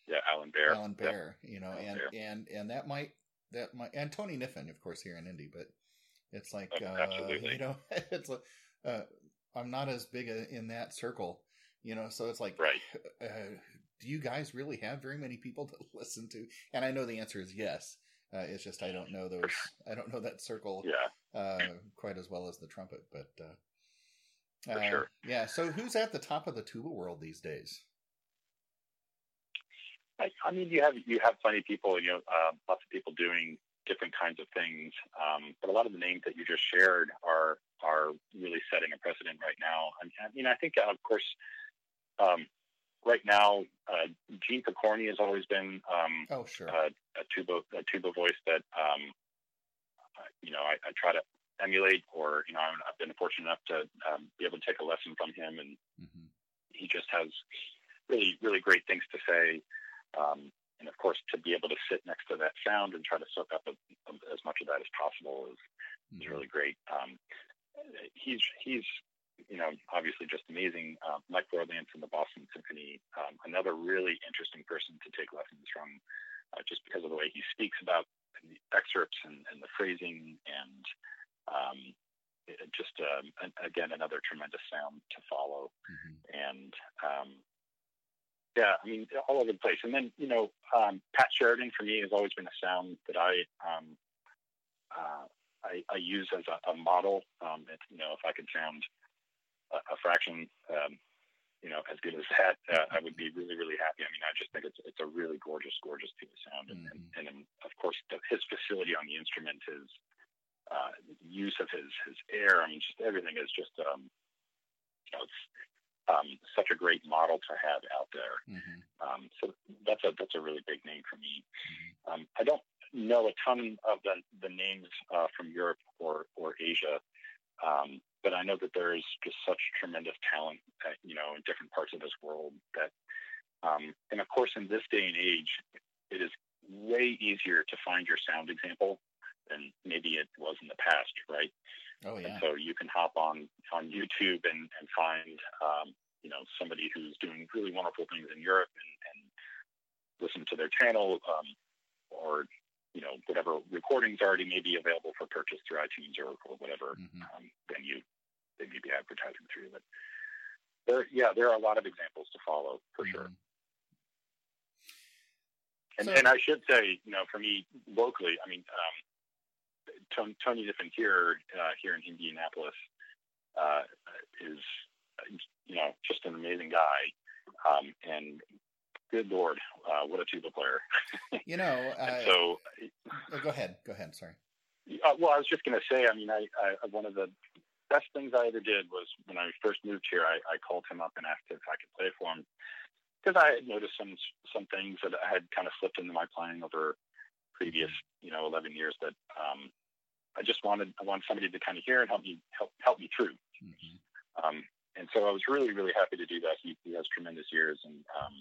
yeah, Alan Baer. Alan Baer, yep. you know, Alan and Baer. and and that might that might and Tony Kniffen, of course, here in Indy, but it's like uh, you know, [laughs] it's uh, I'm not as big a, in that circle you know so it's like right uh, do you guys really have very many people to [laughs] listen to? And I know the answer is yes. Uh, it's just I don't know those. I don't know that circle yeah. uh, quite as well as the trumpet, but uh, For sure. Uh, yeah. So who's at the top of the tuba world these days? I, I mean, you have you have plenty of people. You know, uh, lots of people doing different kinds of things. Um, but a lot of the names that you just shared are are really setting a precedent right now. I mean, I think, uh, of course, um, right now, uh, Gene Pokorny has always been um, oh sure a, a tuba a tuba voice that um, you know I, I, try to emulate, or you know I've been fortunate enough to um, be able to take a lesson from him, and mm-hmm. he just has really really great things to say. Um, and of course, to be able to sit next to that sound and try to soak up a, a, as much of that as possible is, mm-hmm. is really great. Um, he's he's you know obviously just amazing. Uh, Mike Broadbent from the Boston Symphony, um, another really interesting person to take lessons from, uh, just because of the way he speaks about the excerpts and, and the phrasing and um, just um, again another tremendous sound to follow. Mm-hmm. And um, yeah, I mean, all over the place. And then, you know, um, Pat Sheridan for me has always been a sound that I um, uh, I, I, use as a, a model. Um, if, you know, if I could sound a, a fraction, um, you know, as good as that, uh, I would be really, really happy. I mean, I just think it's it's a really gorgeous, gorgeous piece of sound, and, mm-hmm. and, and, of course, the, his facility on the instrument, his uh, use of his his air. I mean, just everything is just um, you know, it's um, such a great model to have out there. Mm-hmm. Um, so that's a that's a really big name for me. Mm-hmm. Um, I don't know a ton of the the names uh, from Europe or or Asia, um, but I know that there is just such tremendous talent, at, you know, in different parts of this world. That, um, and of course, in this day and age, it is way easier to find your sound example than maybe it was in the past, right? Oh yeah. And so you can hop on on YouTube and and find um, you know somebody who's doing really wonderful things in Europe and, and listen to their channel um, or you know whatever recordings already may be available for purchase through iTunes or, or whatever mm-hmm. um, venue they may be advertising through. But there, yeah, there are a lot of examples to follow for mm-hmm. sure. And, so, and I should say, you know, for me locally, I mean, um, Tony, Tony here uh, here in Indianapolis uh, is you know just an amazing guy, um, and good lord, uh, what a tuba player! you know, [laughs] so oh, go ahead, go ahead. Sorry. Uh, well, I was just going to say, I mean, I, I one of the best things I ever did was when I first moved here. I, I called him up and asked if I could play for him because I had noticed some some things that I had kind of slipped into my playing over previous, you know, 11 years that um, I just wanted I wanted somebody to kind of hear and help me help help me through. Mm-hmm. Um, and so I was really really happy to do that. He, he has tremendous ears and um,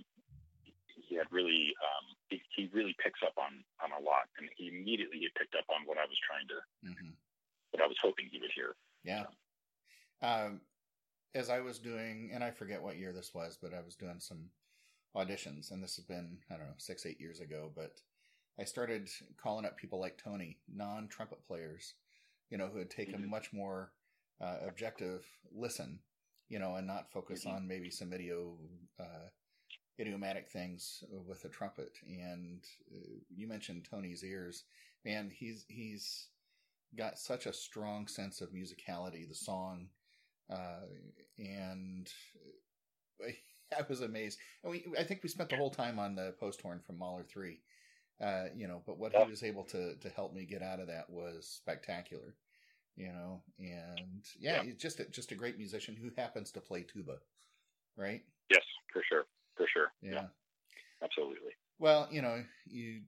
he had really um, he, he, really picks up on on a lot, and he immediately he picked up on what I was trying to mm-hmm. what I was hoping he would hear. Yeah. Um, as I was doing, and I forget what year this was, but I was doing some auditions, and this has been I don't know six eight years ago, but I started calling up people like Tony, non trumpet players, you know, who had taken mm-hmm. much more uh, objective listen, you know, and not focus mm-hmm. on maybe some idio, uh, idiomatic things with a trumpet. And uh, you mentioned Tony's ears, man. He's he's got such a strong sense of musicality, the song, uh, and [laughs] I was amazed. And we, I think we spent the whole time on the post horn from Mahler three uh, you know, but what he was able to to help me get out of that was spectacular. You know, and yeah, yeah. just a, just a great musician who happens to play tuba, right? Yes, for sure, for sure. Yeah, yeah. absolutely. Well, you know, you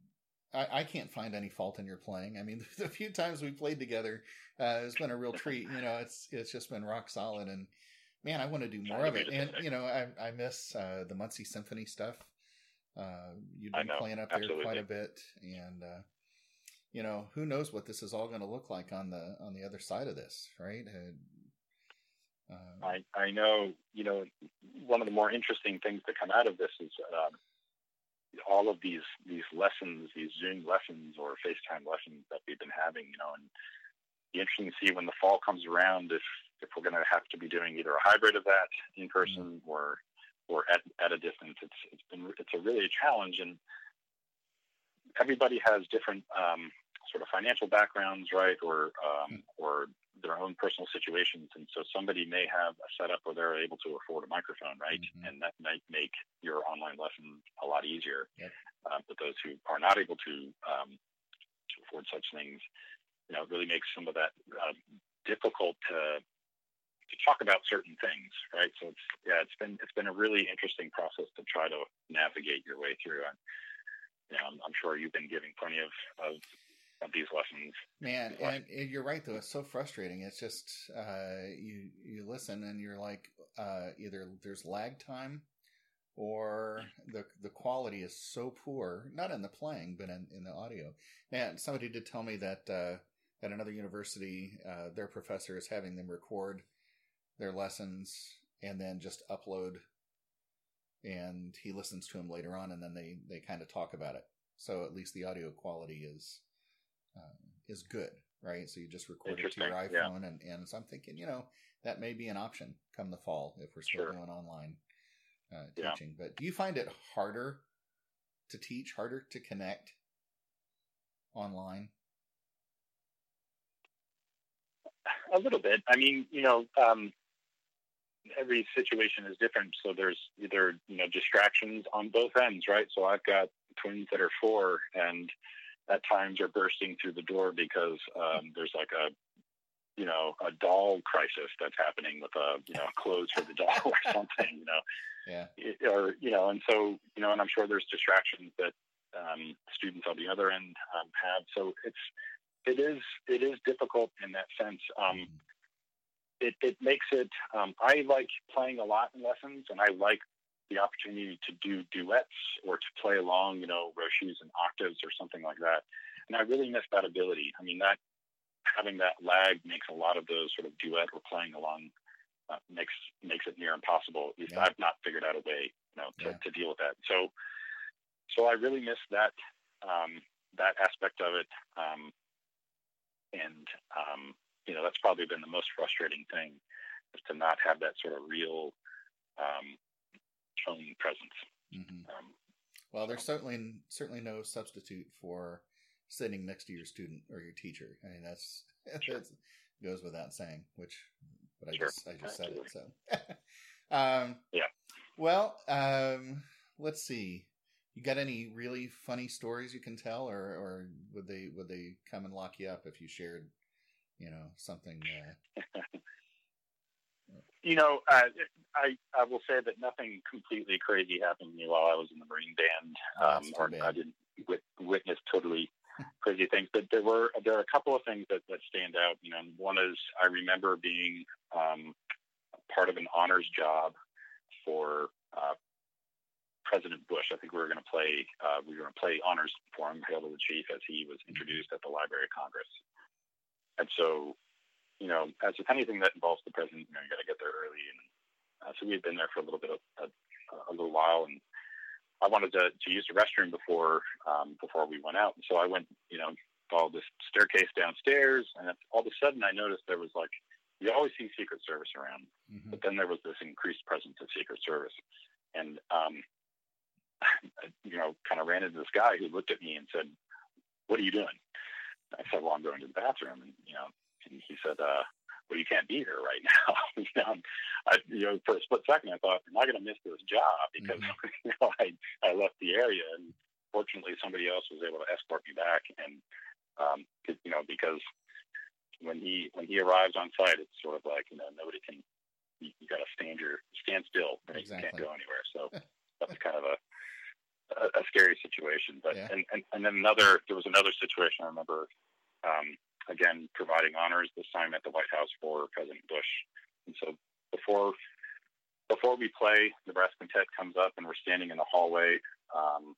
I, I, can't find any fault in your playing. I mean, [laughs] the few times we played together, uh, it's been a real treat. You know, it's it's just been rock solid, and man, I want to do more of it. And you know, I I miss uh, the Muncie Symphony stuff. Uh, you've been playing up there Absolutely. quite a bit, and uh, you know who knows what this is all going to look like on the on the other side of this, right? Uh, I I know you know one of the more interesting things to come out of this is um, all of these these lessons, these Zoom lessons or FaceTime lessons that we've been having, you know, and be interesting to see when the fall comes around if if we're going to have to be doing either a hybrid of that in person mm-hmm. or or at, at a distance. It's it's been it's a really a challenge, and everybody has different um, sort of financial backgrounds, right, or um, or their own personal situations, and so somebody may have a setup where they're able to afford a microphone, right, mm-hmm. and that might make your online lesson a lot easier. Yep. Uh, but those who are not able to um, to afford such things, you know, it really makes some of that uh, difficult to to talk about certain things, right? So it's yeah, it's been it's been a really interesting process to try to navigate your way through. And you know, I'm, I'm sure you've been giving plenty of, of of these lessons. Man, and, and, you're right though. It's so frustrating. It's just uh, you you listen and you're like uh, either there's lag time or the the quality is so poor, not in the playing but in, in the audio. And somebody did tell me that uh, at another university, uh, their professor is having them record their lessons and then just upload and he listens to them later on and then they, they kind of talk about it. So at least the audio quality is uh, is good, right? So you just record it to your iPhone, yeah. and, and so I'm thinking, you know, that may be an option come the fall if we're still sure. doing online uh, teaching. Yeah. But do you find it harder to teach, harder to connect online? A little bit. I mean, you know, um, every situation is different. So there's either you know distractions on both ends, right? So I've got twins that are four, and at times are bursting through the door because um, there's like a you know a doll crisis that's happening with a you know clothes for the doll [laughs] or something you know yeah or you know and so you know and i'm sure there's distractions that um, students on the other end um, have so it's it is it is difficult in that sense um, mm-hmm. It, it makes it um, i like playing a lot in lessons and i like the opportunity to do duets or to play along, you know, Rochuts and octaves or something like that. And I really miss that ability. I mean, that having that lag makes a lot of those sort of duet or playing along uh, makes makes it near impossible. At least yeah. I've not figured out a way, you know, to, yeah. to deal with that. So, so I really miss that um, that aspect of it. Um, and um, you know, that's probably been the most frustrating thing is to not have that sort of real um, tone presence. Mm-hmm. Um, well, there's certainly certainly no substitute for sitting next to your student or your teacher. I mean, that's [laughs] sure. goes without saying. Which, but I sure. just I just Absolutely. said it. So, [laughs] um, yeah. Well, um, let's see. You got any really funny stories you can tell, or or would they would they come and lock you up if you shared, you know, something? Uh, [laughs] you know, uh, I I will say that nothing completely crazy happened to me while I was in the Marine Band, oh, um, or bad. I didn't witness totally [laughs] crazy things. But there were there are a couple of things that, that stand out. You know, one is I remember being um, part of an honors job for uh, President Bush. I think we were going to play uh, we were going to play honors for him, hail to the chief, as he was introduced at the Library of Congress. And so you know, as with anything that involves the president, you know, you got to get there early. And uh, so we had been there for a little bit of a, a little while, and I wanted to, to use the restroom before um, before we went out. And so I went, you know, followed this staircase downstairs, and all of a sudden I noticed there was like you always see Secret Service around, mm-hmm. but then there was this increased presence of Secret Service, and um, [laughs] you know, kind of ran into this guy who looked at me and said, "What are you doing?" I said, "Well, I'm going to the bathroom," and you know, and he said, uh, well, you can't be here right [laughs] now. [laughs] you, know, I, you know, for a split second, I thought, am I going to miss this job? Because, mm-hmm. [laughs] you know, I, I left the area and fortunately somebody else was able to escort me back. And, um, you know, because when he, when he arrives on site, it's sort of like, you know, nobody can, you, you got to stand your, stand still. Right? Exactly. You can't go anywhere. So that's kind of a, a, a scary situation. But, yeah. and, and, and then another, there was another situation I remember, um, again providing honors this time at the White House for President Bush. And so before before we play, the brass quintet comes up and we're standing in the hallway. Um,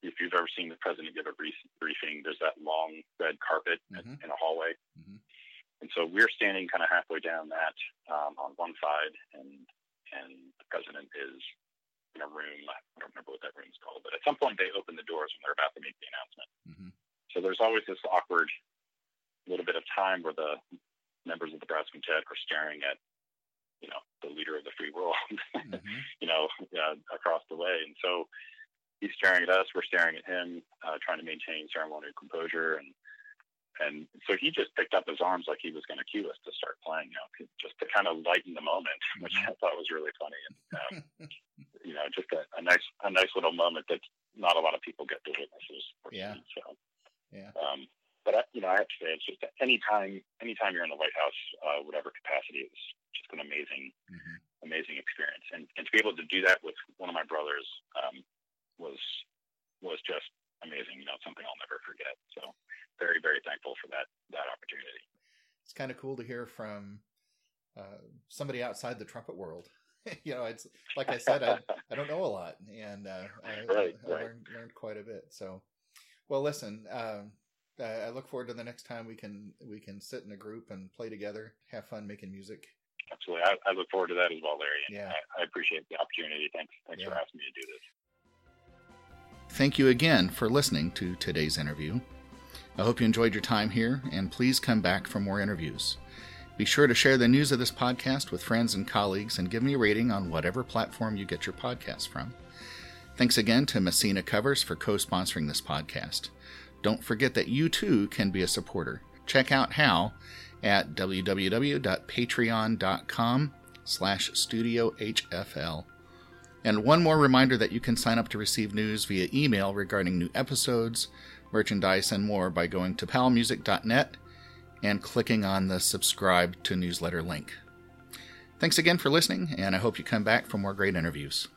if you've ever seen the president give a brief, briefing, there's that long red carpet mm-hmm. in a hallway. Mm-hmm. And so we're standing kind of halfway down that um, on one side, and and the president is in a room. I don't remember what that room's called, but at some point they open the doors when they're about to make the announcement. Mm-hmm. So there's always this awkward little bit of time where the members of the brass quintet are staring at you know, the leader of the free world, [laughs] mm-hmm. you know, uh, across the way. And so he's staring at us, we're staring at him, uh, trying to maintain ceremonial composure. And, and so he just picked up his arms like he was going to cue us to start playing, you know, just to kind of lighten the moment, [laughs] which. I thought was really funny. And, um, [laughs] you know, just a, a, nice, a nice little moment that not a lot of people get to witness. Yeah. So, yeah. Um, but I, you know, I have to say, it's just anytime, anytime you're in the White House, uh, whatever capacity, it's just an amazing, mm-hmm. amazing experience. And, and to be able to do that with one of my brothers um, was was just amazing. You know, something I'll never forget. So very, very thankful for that that opportunity. It's kind of cool to hear from uh, somebody outside the trumpet world. [laughs] you know, it's like I said, I, I don't know a lot, and uh, I, right, I, I right. Learned, learned, quite a bit. So, well, listen, um, I look forward to the next time we can we can sit in a group and play together, have fun making music. Absolutely, I, I look forward to that as well, Larry. And yeah, I, appreciate the opportunity. Thanks, thanks yeah. for asking me to do this. Thank you again for listening to today's interview. I hope you enjoyed your time here, and please come back for more interviews. Be sure to share the news of this podcast with friends and colleagues and give me a rating on whatever platform you get your podcast from. Thanks again to Messina Covers for co sponsoring this podcast. Don't forget that you too can be a supporter. Check out how at www.patreon.com slash studiohfl. And one more reminder that you can sign up to receive news via email regarding new episodes, merchandise, and more by going to palmusic.net and clicking on the subscribe to newsletter link. Thanks again for listening, and I hope you come back for more great interviews.